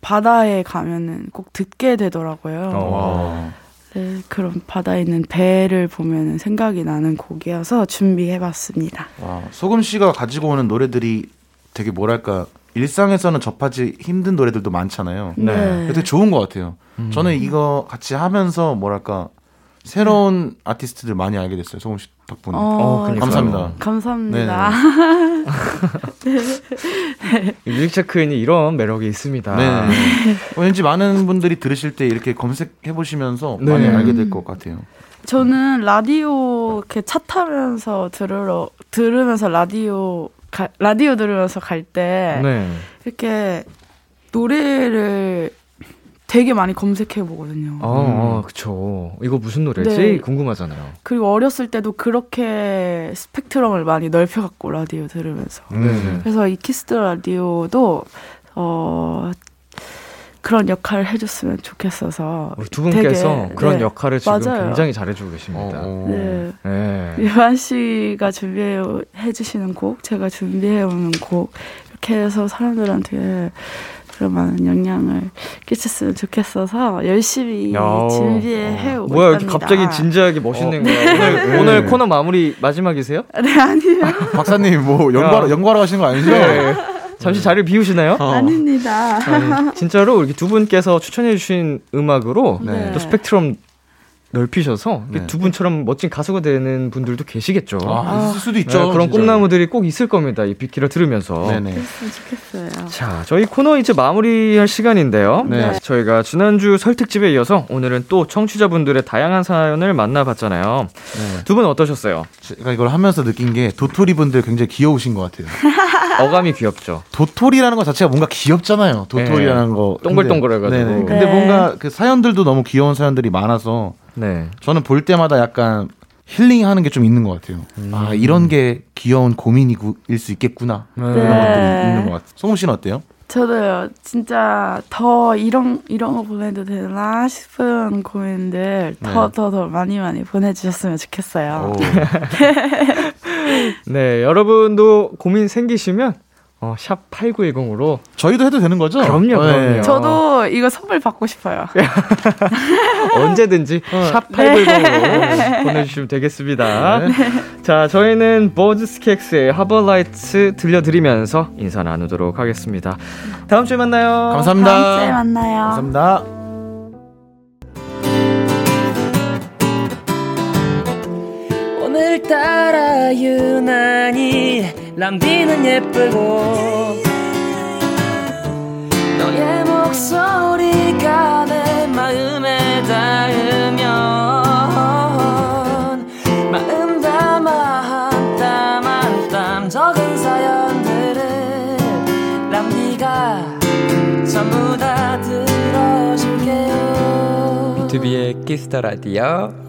바다에 가면은 꼭 듣게 되더라고요. 어. 네, 그런 바다에 있는 배를 보면은 생각이 나는 곡이어서 준비해봤습니다. 와, 소금 씨가 가지고 오는 노래들이 되게 뭐랄까 일상에서는 접하지 힘든 노래들도 많잖아요. 네. 되게 좋은 것 같아요. 음. 저는 이거 같이 하면서 뭐랄까 새로운 아티스트들 많이 알게 됐어요. 소금 씨 덕분에. 어, 그러니까요. 감사합니다. 감사합니다. 이 뮤직체크인이 이런 매력이 있습니다. 네. 어, 왠지 많은 분들이 들으실 때 이렇게 검색해 보시면서 네. 많이 알게 될 것 같아요. 저는 라디오 이렇게 차 타면서 들으러 들으면서 라디오 가, 라디오 들으면서 갈때 네. 이렇게 노래를 되게 많이 검색해 보거든요. 어, 어, 그쵸. 이거 무슨 노래지? 네. 궁금하잖아요. 그리고 어렸을 때도 그렇게 스펙트럼을 많이 넓혀갖고 라디오 들으면서 네. 그래서 이 Kiss the Radio도 어 그런 역할을 해줬으면 좋겠어서 우리 두 분께서 되게, 그런 네, 역할을 지금 맞아요. 굉장히 잘해주고 계십니다. 어, 어. 네. 네. 유한 씨가 준비해 해주시는 곡, 제가 준비해 오는 곡 이렇게 해서 사람들한테 그런 많은 영향을 끼쳤으면 좋겠어서 열심히 야. 준비해 해오고 뭐야 이렇게. 갑자기 진지하게 멋있는 거야. 오늘 네. 오늘 코너 마무리 마지막이세요? (laughs) 네 아니요 박사님 뭐 연구하러, 야. 연구하러 가신 거 아니죠? 네. 잠시 자리를 비우시나요? 어. 아닙니다. 아니, 진짜로 이렇게 두 분께서 추천해 주신 음악으로 네. 또 스펙트럼 넓히셔서 네. 두 분처럼 멋진 가수가 되는 분들도 계시겠죠. 아, 있을 수도 네, 있죠. 그런 진짜. 꿈나무들이 꼭 있을 겁니다. 이 빅키를 들으면서. 네네. 그랬으면 좋겠어요. 자, 저희 코너 이제 마무리할 시간인데요. 네. 저희가 지난주 설특집에 이어서 오늘은 또 청취자분들의 다양한 사연을 만나봤잖아요. 네. 두분 어떠셨어요? 제가 이걸 하면서 느낀 게 도토리 분들 굉장히 귀여우신 것 같아요. (laughs) 어감이 귀엽죠. 도토리라는 것 자체가 뭔가 귀엽잖아요. 도토리라는 거. 근데- 동글동글해가지고. 네네. 근데 네. 뭔가 그 사연들도 너무 귀여운 사연들이 많아서 네. 저는 볼 때마다 약간 힐링하는 게 좀 있는 것 같아요. 아 이런 게 귀여운 고민일 수 있겠구나. 네. 그런 것들이 있는 것 같아요. 송우 씨는 어때요? 저도요, 진짜 더 이런, 이런 거 보내도 되나 싶은 고민들 더, 네. 더, 더 많이 많이 보내주셨으면 좋겠어요. 오. (laughs) 네, 여러분도 고민 생기시면 어, 샵 8910으로 저희도 해도 되는 거죠? 그럼요, 그럼요. 네. 저도 이거 선물 받고 싶어요. (laughs) 언제든지 샵 8910으로 (laughs) 보내주시면 되겠습니다. 네. 자, 저희는 버즈스캑스의 하버라이트 들려드리면서 인사 나누도록 하겠습니다. 다음 주에 만나요. 감사합니다. 다음 주에 만나요. 감사합니다. 오늘따라 유난히 람비는 예쁘고 너의 목소리가 내 마음에 닿으면 마음 담아 한 땀 한 땀 적은 사연들을 람비가 전부 다 들어줄게요 BTOB의 Kiss the Radio.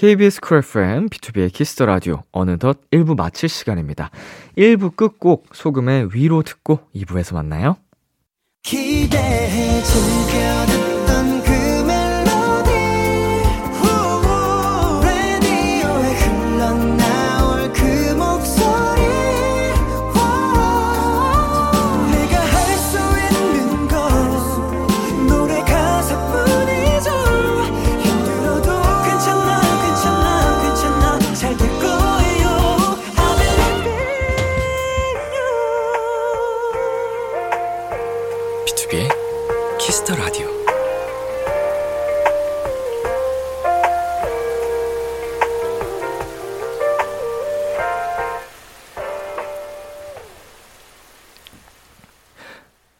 KBS 쿨 FM, B2B의 키스터 라디오. 어느덧 1부 마칠 시간입니다. 1부 끝곡 소금의 위로 듣고 2부에서 만나요. 기대해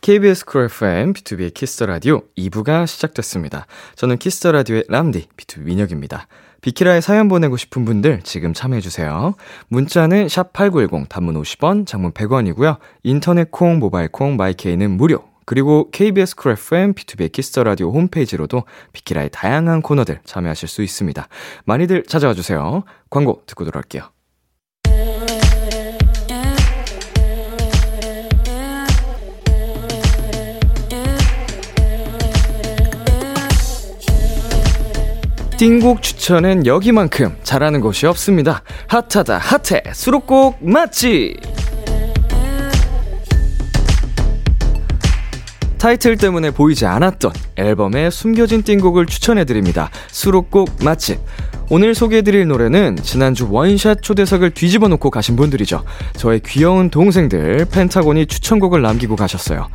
KBS 쿨 FM, B2B의 키스터 라디오 2부가 시작됐습니다. 저는 키스터 라디오의 람디, B2B 민혁입니다. 비키라에 사연 보내고 싶은 분들 지금 참여해주세요. 문자는 샵8910, 단문 50원, 장문 100원이고요. 인터넷 콩, 모바일 콩, my K는 무료. 그리고 KBS 쿨 FM, B2B의 키스터 라디오 홈페이지로도 비키라의 다양한 코너들 참여하실 수 있습니다. 많이들 찾아와 주세요. 광고 듣고 돌아올게요. 띵곡 추천은 여기만큼 잘하는 곳이 없습니다. 핫하다 핫해 수록곡 맛집 타이틀 때문에 보이지 않았던 앨범의 숨겨진 띵곡을 추천해드립니다. 수록곡 맛집 오늘 소개해드릴 노래는 지난주 원샷 초대석을 뒤집어 놓고 가신 분들이죠. 저의 귀여운 동생들 펜타곤이 추천곡을 남기고 가셨어요.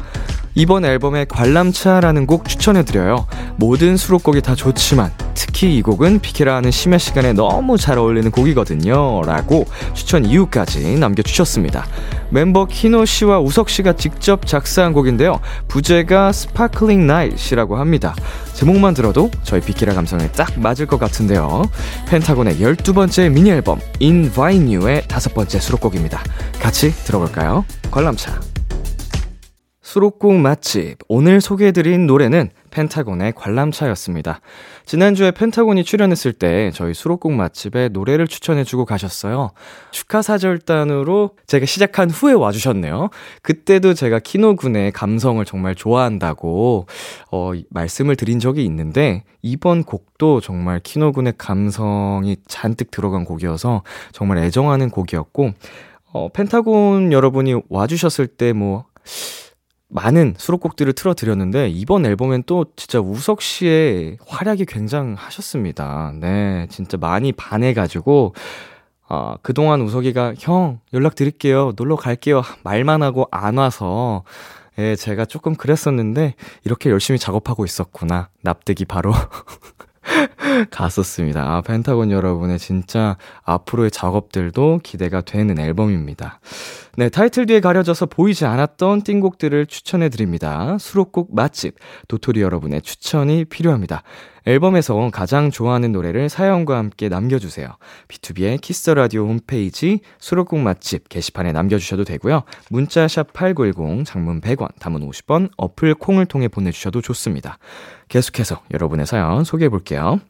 이번 앨범에 관람차라는 곡 추천해드려요. 모든 수록곡이 다 좋지만 특히 이 곡은 비키라 하는 심야 시간에 너무 잘 어울리는 곡이거든요. 라고 추천 이유까지 남겨주셨습니다. 멤버 키노 씨와 우석 씨가 직접 작사한 곡인데요. 부제가 Sparkling Night이라고 합니다. 제목만 들어도 저희 비키라 감성에 딱 맞을 것 같은데요. 펜타곤의 12번째 미니 앨범 Invite You의 다섯 번째 수록곡입니다. 같이 들어볼까요? 관람차. 수록곡 맛집. 오늘 소개해드린 노래는 펜타곤의 관람차였습니다. 지난주에 펜타곤이 출연했을 때 저희 수록곡 맛집에 노래를 추천해주고 가셨어요. 축하사절단으로 제가 시작한 후에 와주셨네요. 그때도 제가 키노군의 감성을 정말 좋아한다고, 어, 말씀을 드린 적이 있는데, 이번 곡도 정말 키노군의 감성이 잔뜩 들어간 곡이어서 정말 애정하는 곡이었고, 어, 펜타곤 여러분이 와주셨을 때 뭐, 많은 수록곡들을 틀어드렸는데 이번 앨범엔 또 진짜 우석 씨의 활약이 굉장하셨습니다. 네, 진짜 많이 반해가지고 어, 그동안 우석이가 형 연락드릴게요, 놀러 갈게요 말만 하고 안 와서 예, 제가 조금 그랬었는데 이렇게 열심히 작업하고 있었구나 납득이 바로 (laughs) 갔었습니다. 아, 펜타곤 여러분의 진짜 앞으로의 작업들도 기대가 되는 앨범입니다. 네, 타이틀 뒤에 가려져서 보이지 않았던 띵곡들을 추천해 드립니다. 수록곡 맛집, 도토리 여러분의 추천이 필요합니다. 앨범에서 가장 좋아하는 노래를 사연과 함께 남겨주세요. B2B의 키스 라디오 홈페이지 수록곡 맛집 게시판에 남겨주셔도 되고요. 문자 샵8910, 장문 100원, 단문 50원, 어플 콩을 통해 보내주셔도 좋습니다. 계속해서 여러분의 사연 소개해 볼게요.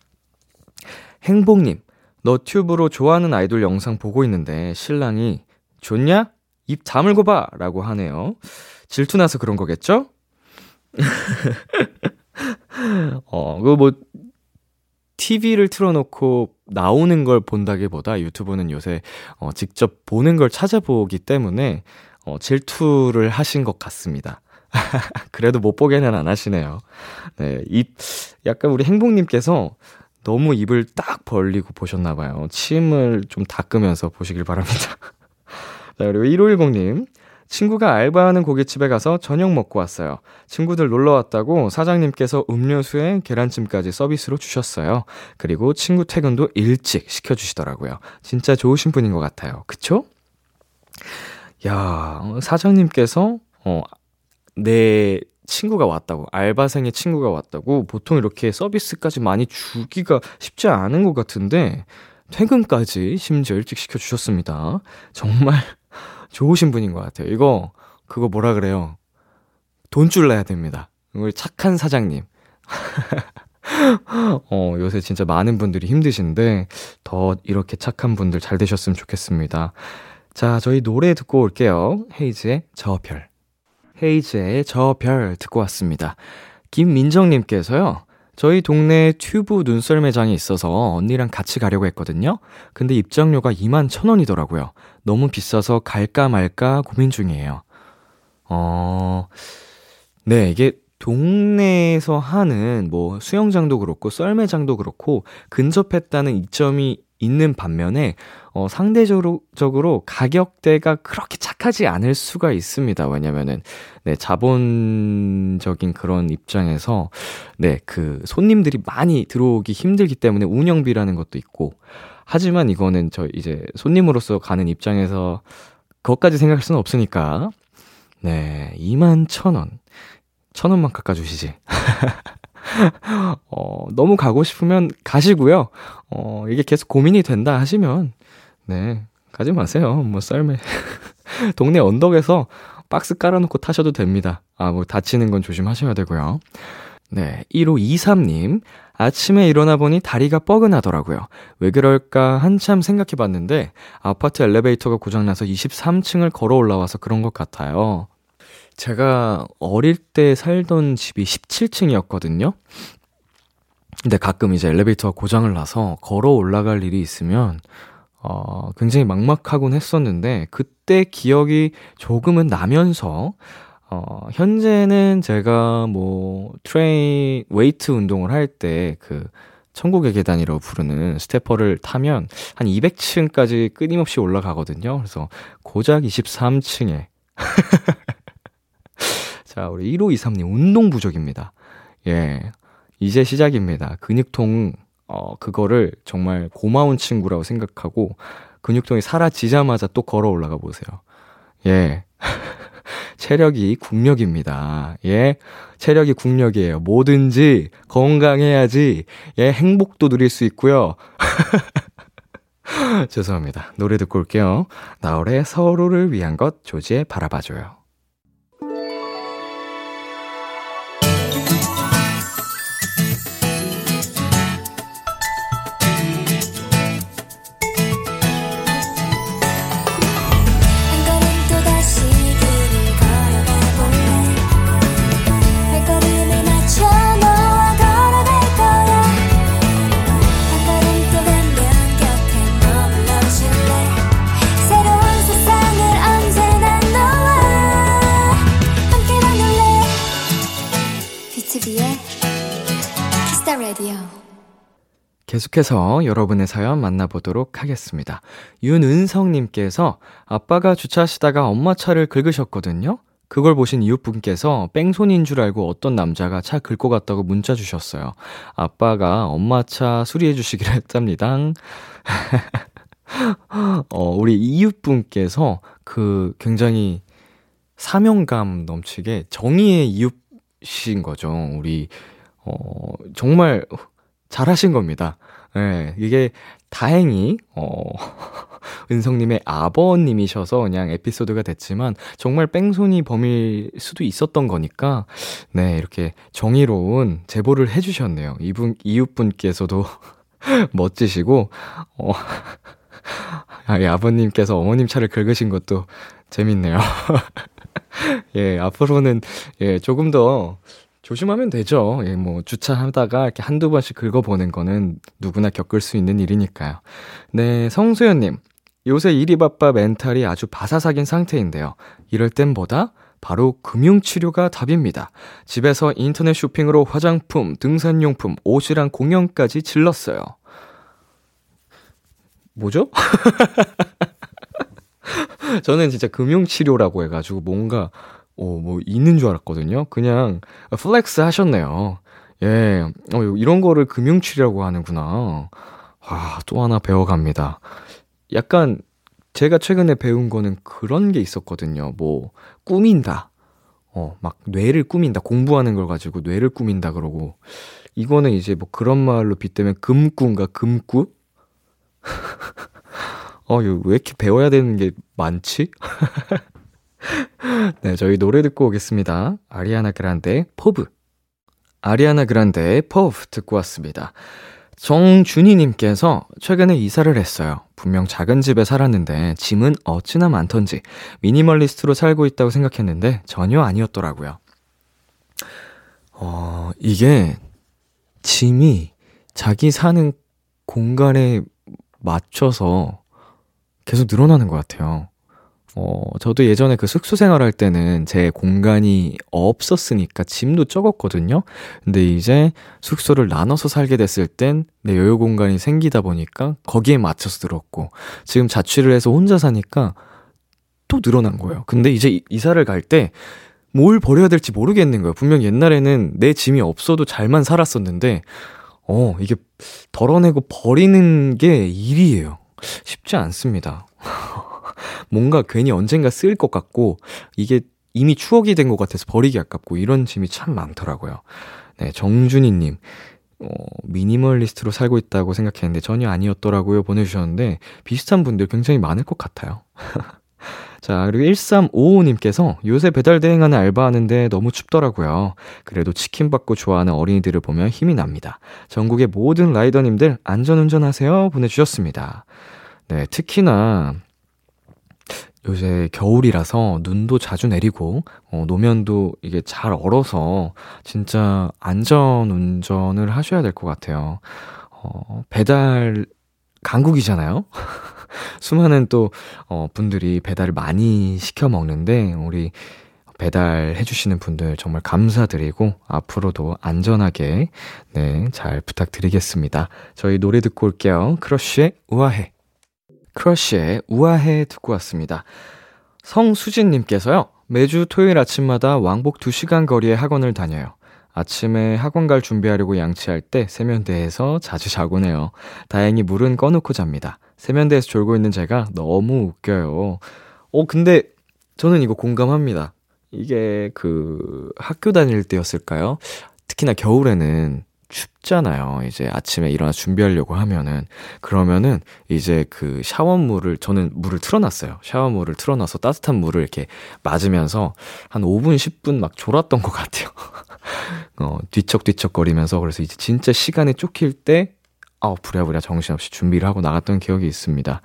행복님, 너튜브로 좋아하는 아이돌 영상 보고 있는데 신랑이 좋냐? 입 다물고 봐! 라고 하네요. 질투나서 그런 거겠죠? (laughs) 어, 그 뭐, TV를 틀어놓고 나오는 걸 본다기 보다 유튜브는 요새 어, 직접 보는 걸 찾아보기 때문에 어, 질투를 하신 것 같습니다. (laughs) 그래도 못 보게는 안 하시네요. 네, 입, 약간 우리 행복님께서 너무 입을 딱 벌리고 보셨나봐요. 침을 좀 닦으면서 보시길 바랍니다. (laughs) 자, 그리고 1510님. 친구가 알바하는 고깃집에 가서 저녁 먹고 왔어요. 친구들 놀러 왔다고 사장님께서 음료수에 계란찜까지 서비스로 주셨어요. 그리고 친구 퇴근도 일찍 시켜주시더라고요. 진짜 좋으신 분인 것 같아요. 그쵸? 야, 사장님께서, 어, 내 친구가 왔다고, 알바생의 친구가 왔다고, 보통 이렇게 서비스까지 많이 주기가 쉽지 않은 것 같은데, 퇴근까지 심지어 일찍 시켜주셨습니다. 정말 좋으신 분인 것 같아요. 이거, 그거 뭐라 그래요? 돈줄 내야 됩니다. 우리 착한 사장님. (laughs) 어, 요새 진짜 많은 분들이 힘드신데, 더 이렇게 착한 분들 잘 되셨으면 좋겠습니다. 자, 저희 노래 듣고 올게요. 헤이즈의 저 별. 헤이즈의 저 별 듣고 왔습니다. 김민정님께서요. 저희 동네에 튜브 눈썰 매장이 있어서 언니랑 같이 가려고 했거든요. 근데 입장료가 2만 천 원이더라고요. 너무 비싸서 갈까 말까 고민 중이에요. 어, 네, 이게 동네에서 하는 뭐 수영장도 그렇고 썰매장도 그렇고 근접했다는 이점이 있는 반면에 어, 상대적으로 적으로 가격대가 그렇게 착하지 않을 수가 있습니다. 왜냐면은 네, 자본적인 그런 입장에서 네, 그 손님들이 많이 들어오기 힘들기 때문에 운영비라는 것도 있고 하지만 이거는 저 이제 손님으로서 가는 입장에서 그것까지 생각할 수는 없으니까 네, 2만 천 원. 천 원만 깎아 주시지. (laughs) (laughs) 어, 너무 가고 싶으면 가시고요. 어, 이게 계속 고민이 된다 하시면, 네, 가지 마세요. 뭐, 썰매. (laughs) 동네 언덕에서 박스 깔아놓고 타셔도 됩니다. 아, 뭐, 다치는 건 조심하셔야 되고요. 네, 1523님. 아침에 일어나 보니 다리가 뻐근하더라고요. 왜 그럴까 한참 생각해 봤는데, 아파트 엘리베이터가 고장나서 23층을 걸어 올라와서 그런 것 같아요. 제가 어릴 때 살던 집이 17층이었거든요. 근데 가끔 이제 엘리베이터가 고장을 나서 걸어 올라갈 일이 있으면 어, 굉장히 막막하곤 했었는데 그때 기억이 조금은 나면서 어, 현재는 제가 뭐 train weight 운동을 할 때 그 천국의 계단이라고 부르는 stepper를 타면 한 200층까지 끊임없이 올라가거든요. 그래서 고작 23층에 (laughs) (laughs) 자, 우리 1523님, 운동 부족입니다. 예. 이제 시작입니다. 근육통, 어, 그거를 정말 고마운 친구라고 생각하고, 근육통이 사라지자마자 또 걸어 올라가 보세요. 예. (laughs) 체력이 국력입니다. 예. 체력이 국력이에요. 뭐든지 건강해야지, 예, 행복도 누릴 수 있고요. (laughs) 죄송합니다. 노래 듣고 올게요. 나월의 서로를 위한 것 조지에 바라봐줘요. 계속해서 여러분의 사연 만나보도록 하겠습니다. 윤은성님께서 아빠가 주차하시다가 엄마 차를 긁으셨거든요? 그걸 보신 이웃분께서 뺑소니인 줄 알고 어떤 남자가 차 긁고 갔다고 문자 주셨어요. 아빠가 엄마 차 수리해 주시기로 (laughs) 했답니다. (laughs) 어, 우리 이웃분께서 그 굉장히 사명감 넘치게 정의의 이웃인 거죠. 우리, 어, 정말 잘하신 겁니다. 예, 네, 이게 다행히, 어, (laughs) 은성님의 아버님이셔서 그냥 에피소드가 됐지만, 정말 뺑소니 범일 수도 있었던 거니까, 네, 이렇게 정의로운 제보를 해주셨네요. 이분, 이웃분께서도 (laughs) 멋지시고, 어, (laughs) 아, 예, 아버님께서 어머님 차를 긁으신 것도 재밌네요. 예, 앞으로는, 예, 조금 더, 조심하면 되죠. 예, 뭐, 주차하다가 이렇게 한두 번씩 긁어보는 거는 누구나 겪을 수 있는 일이니까요. 네, 성수연님. 요새 일이 바빠 멘탈이 아주 바사삭인 상태인데요. 이럴 땐 뭐다? 바로 금융치료가 답입니다. 집에서 인터넷 쇼핑으로 화장품, 등산용품, 옷이랑 공연까지 질렀어요. 뭐죠? (laughs) 저는 진짜 금융치료라고 해가지고 뭔가 어, 뭐, 있는 줄 알았거든요. 그냥, flex 하셨네요. 예, 어, 이런 거를 금융치료라고 하는구나. 와, 또 하나 배워갑니다. 약간, 제가 최근에 배운 거는 그런 게 있었거든요. 뭐, 꾸민다. 어, 막, 뇌를 꾸민다. 공부하는 걸 가지고 뇌를 꾸민다 그러고. 이거는 이제 뭐 그런 말로 빗대면 금꾸인가, 금꾸? (laughs) 어, 왜 이렇게 배워야 되는 게 많지? (laughs) (laughs) 네, 저희 노래 듣고 오겠습니다. 아리아나 그란데 POV. 아리아나 그란데 POV 듣고 왔습니다. 정준희님께서 최근에 이사를 했어요. 분명 작은 집에 살았는데 짐은 어찌나 많던지 미니멀리스트로 살고 있다고 생각했는데 전혀 아니었더라고요. 어, 이게 짐이 자기 사는 공간에 맞춰서 계속 늘어나는 것 같아요. 어, 저도 예전에 그 숙소 생활할 때는 제 공간이 없었으니까 짐도 적었거든요. 근데 이제 숙소를 나눠서 살게 됐을 땐 내 여유 공간이 생기다 보니까 거기에 맞춰서 들었고, 지금 자취를 해서 혼자 사니까 또 늘어난 거예요. 근데 이제 이사를 갈 때 뭘 버려야 될지 모르겠는 거예요. 분명 옛날에는 내 짐이 없어도 잘만 살았었는데, 어, 이게 덜어내고 버리는 게 일이에요. 쉽지 않습니다. (laughs) 뭔가 괜히 언젠가 쓰일 것 같고, 이게 이미 추억이 된 것 같아서 버리기 아깝고, 이런 짐이 참 많더라고요. 네, 정준희님. 어, 미니멀리스트로 살고 있다고 생각했는데 전혀 아니었더라고요. 보내주셨는데, 비슷한 분들 굉장히 많을 것 같아요. (laughs) 자, 그리고 1355님께서 요새 배달 대행하는 알바하는데 너무 춥더라고요. 그래도 치킨 받고 좋아하는 어린이들을 보면 힘이 납니다. 전국의 모든 라이더님들 안전운전 하세요. 보내주셨습니다. 네, 특히나 요새 겨울이라서 눈도 자주 내리고, 어, 노면도 이게 잘 얼어서 진짜 안전 운전을 하셔야 될 것 같아요. 어, 배달 강국이잖아요? (laughs) 수많은 또, 어, 분들이 배달을 많이 시켜 먹는데, 우리 배달해 주시는 분들 정말 감사드리고, 앞으로도 안전하게, 네, 잘 부탁드리겠습니다. 저희 노래 듣고 올게요. 크러쉬의 우아해. 크러쉬의 우아해 듣고 왔습니다. 성수진님께서요, 매주 토요일 아침마다 왕복 2시간 거리의 학원을 다녀요. 아침에 학원 갈 준비하려고 양치할 때 세면대에서 자주 자곤 해요. 다행히 물은 꺼놓고 잡니다. 세면대에서 졸고 있는 제가 너무 웃겨요. 어, 근데 저는 이거 공감합니다. 이게 그 학교 다닐 때였을까요? 특히나 겨울에는 춥잖아요. 이제 아침에 일어나 준비하려고 하면은 그러면은 이제 그 샤워물을 저는 물을 틀어놨어요. 샤워물을 틀어놔서 따뜻한 물을 이렇게 맞으면서 한 5분 10분 막 졸았던 것 같아요. (laughs) 어 뒤척뒤척거리면서 그래서 이제 진짜 시간에 쫓길 때 아우 부랴부랴 정신없이 준비를 하고 나갔던 기억이 있습니다.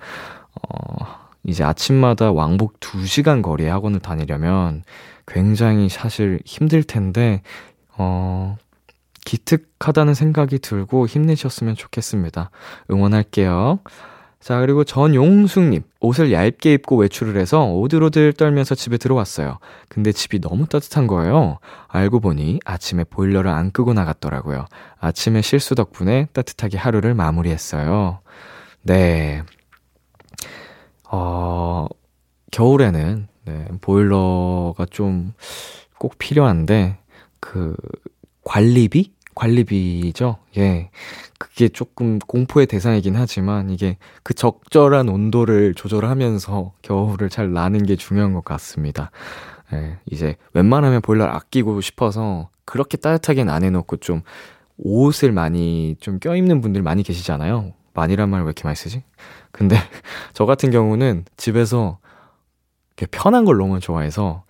어 이제 아침마다 왕복 2시간 거리에 학원을 다니려면 굉장히 사실 힘들 텐데 어 기특하다는 생각이 들고 힘내셨으면 좋겠습니다. 응원할게요. 자, 그리고 전용숙님. 옷을 얇게 입고 외출을 해서 오들오들 떨면서 집에 들어왔어요. 근데 집이 너무 따뜻한 거예요. 알고 보니 아침에 보일러를 안 끄고 나갔더라고요. 아침에 실수 덕분에 따뜻하게 하루를 마무리했어요. 네. 어, 겨울에는, 네, 보일러가 좀 꼭 필요한데, 그, 관리비? 관리비죠. 예. 그게 조금 공포의 대상이긴 하지만 이게 그 적절한 온도를 조절하면서 겨울을 잘 나는 게 중요한 것 같습니다. 예. 이제 웬만하면 보일러를 아끼고 싶어서 그렇게 따뜻하게는 안 해놓고 좀 옷을 많이 좀 껴입는 분들 많이 계시잖아요. 많이란 말왜 이렇게 많이 쓰지? 근데 (laughs) 저 같은 경우는 집에서 편한 걸 너무 좋아해서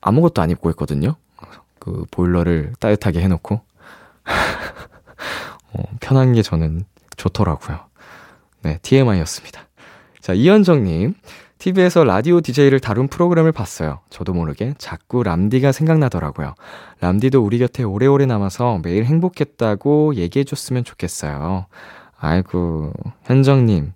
아무것도 안 입고 있거든요. 그 보일러를 따뜻하게 해놓고 (laughs) 어, 편한 게 저는 좋더라고요. 네, TMI였습니다. 자, 이현정님. TV에서 라디오 DJ를 다룬 프로그램을 봤어요. 저도 모르게 자꾸 람디가 생각나더라고요. 람디도 우리 곁에 오래오래 남아서 매일 행복했다고 얘기해줬으면 좋겠어요. 아이고, 현정님.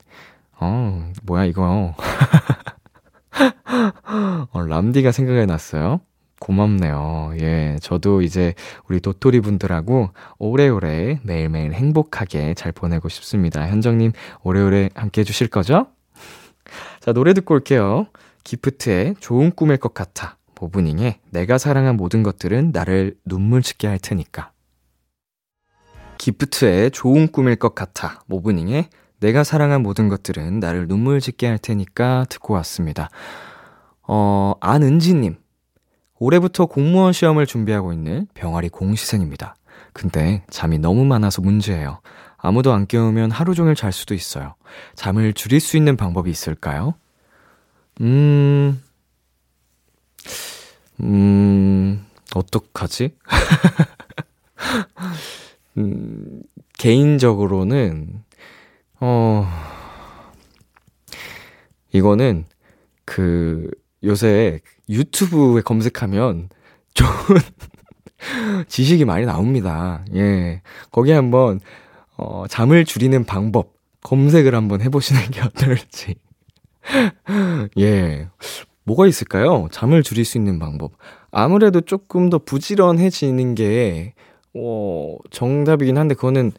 어, 뭐야, 이거. (laughs) 어, 람디가 생각이 났어요. 고맙네요. 예, 저도 이제 우리 도토리 분들하고 오래오래 매일매일 행복하게 잘 보내고 싶습니다. 현정님, 오래오래 함께 해주실 거죠? 자, 노래 듣고 올게요. 기프트의 좋은 꿈일 것 같아. 보브닝의 내가 사랑한 모든 것들은 나를 눈물 짓게 할 테니까. 기프트의 좋은 꿈일 것 같아. 모브닝의 내가 사랑한 모든 것들은 나를 눈물 짓게 할 테니까 듣고 왔습니다. 어, 안은지님. 올해부터 공무원 시험을 준비하고 있는 병아리 공시생입니다. 근데 잠이 너무 많아서 문제예요. 아무도 안 깨우면 하루 종일 잘 수도 있어요. 잠을 줄일 수 있는 방법이 있을까요? 음, 음, 어떡하지? (laughs) 음, 개인적으로는, 어, 이거는 그, 요새 유튜브에 검색하면 좋은 (laughs) 지식이 많이 나옵니다. 예. 거기 한번, 어, 잠을 줄이는 방법 검색을 한번 해보시는 (laughs) 게 어떨지. (laughs) 예. 뭐가 있을까요? 잠을 줄일 수 있는 방법. 아무래도 조금 더 부지런해지는 게, 어, 정답이긴 한데, 그거는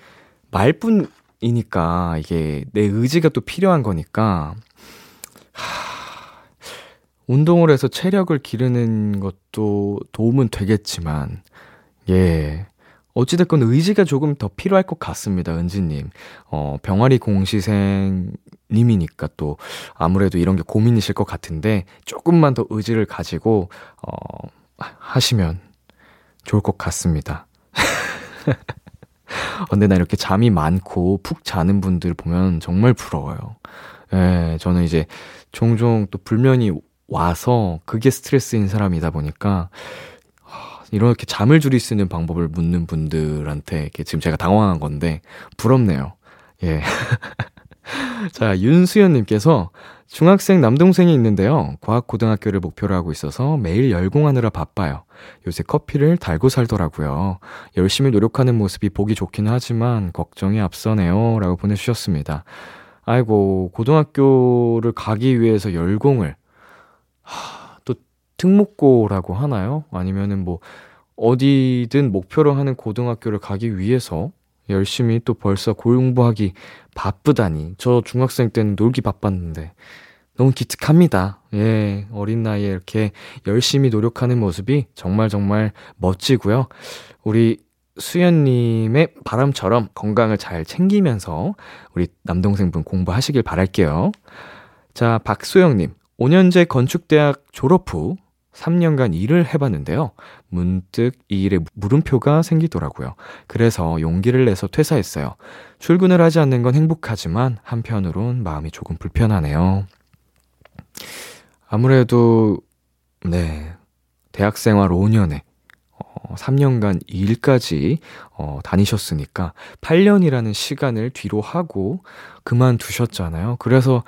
말뿐이니까, 이게 내 의지가 또 필요한 거니까, 하, 운동을 해서 체력을 기르는 것도 도움은 되겠지만, 예. 어찌됐건 의지가 조금 더 필요할 것 같습니다, 은지님. 어, 병아리 공시생님이니까 또 아무래도 이런 게 고민이실 것 같은데, 조금만 더 의지를 가지고, 어, 하시면 좋을 것 같습니다. 어, (laughs) 근데 나 이렇게 잠이 많고 푹 자는 분들 보면 정말 부러워요. 예, 저는 이제 종종 또 불면이 와서 그게 스트레스인 사람이다 보니까, 이렇게 잠을 줄일 수 있는 방법을 묻는 분들한테 지금 제가 당황한 건데 부럽네요. 예. (laughs) 자, 윤수연 님께서 중학생 남동생이 있는데요. 과학고등학교를 목표로 하고 있어서 매일 열공하느라 바빠요. 요새 커피를 달고 살더라고요. 열심히 노력하는 모습이 보기 좋긴 하지만 걱정이 앞서네요. 라고 보내주셨습니다. 아이고, 고등학교를 가기 위해서 열공을. 하, 특목고라고 하나요? 아니면은 뭐 어디든 목표로 하는 고등학교를 가기 위해서 열심히 또 벌써 공부하기 바쁘다니. 저 중학생 때는 놀기 바빴는데 너무 기특합니다. 예, 어린 나이에 이렇게 열심히 노력하는 모습이 정말 정말 멋지고요. 우리 수연님의 바람처럼 건강을 잘 챙기면서 우리 남동생분 공부하시길 바랄게요. 자, 박소영님. 5년제 건축대학 졸업 후 3년간 일을 해봤는데요. 문득 이 일에 물음표가 생기더라고요. 그래서 용기를 내서 퇴사했어요. 출근을 하지 않는 건 행복하지만 한편으론 마음이 조금 불편하네요. 아무래도, 네. 대학 생활 5년에 어, 3년간 일까지 어, 다니셨으니까 8년이라는 시간을 뒤로 하고 그만두셨잖아요. 그래서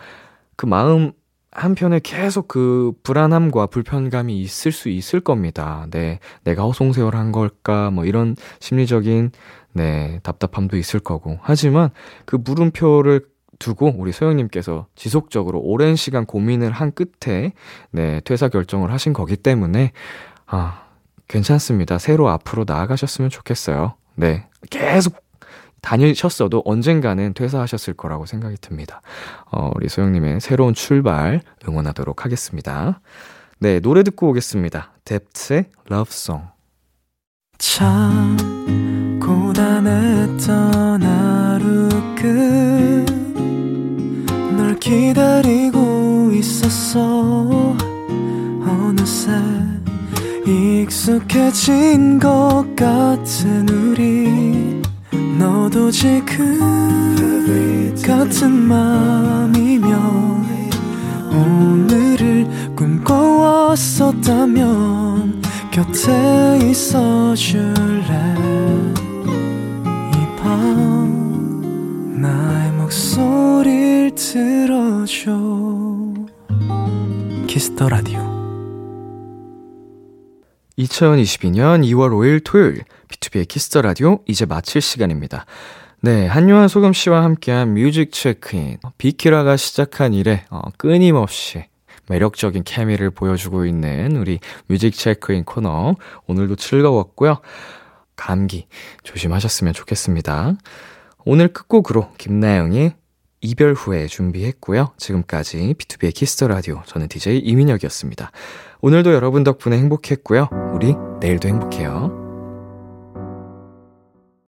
그 마음 한편에 계속 그 불안함과 불편감이 있을 수 있을 겁니다. 네. 내가 허송세월 한 걸까? 뭐 이런 심리적인, 네, 답답함도 있을 거고. 하지만 그 물음표를 두고 우리 소영님께서 지속적으로 오랜 시간 고민을 한 끝에, 네, 퇴사 결정을 하신 거기 때문에, 아, 괜찮습니다. 새로 앞으로 나아가셨으면 좋겠어요. 네. 계속 다니셨어도 언젠가는 퇴사하셨을 거라고 생각이 듭니다. 어, 우리 소영님의 새로운 출발 응원하도록 하겠습니다. 네, 노래 듣고 오겠습니다. 뎁트의 러브송. 참, 고단했던 하루 끝널 기다리고 있었어. 어느새 익숙해진 것 같은 우리. 너도 지금 같은 맘이면 오늘을 꿈꿔왔었다면 곁에 있어줄래? 이 밤 나의 목소리를 들어줘. Kiss the Radio. 2022년 2월 5일 토요일 B2B의 키스터 라디오 이제 마칠 시간입니다. 네, 한요한 소금 씨와 함께한 뮤직 체크인. 비키라가 시작한 이래 어, 끊임없이 매력적인 케미를 보여주고 있는 우리 뮤직 체크인 코너. 오늘도 즐거웠고요. 감기 조심하셨으면 좋겠습니다. 오늘 끝곡으로 김나영의 이별 후에 준비했고요. 지금까지 B2B의 키스터 라디오 저는 DJ 이민혁이었습니다. 오늘도 여러분 덕분에 행복했고요. 우리 내일도 행복해요.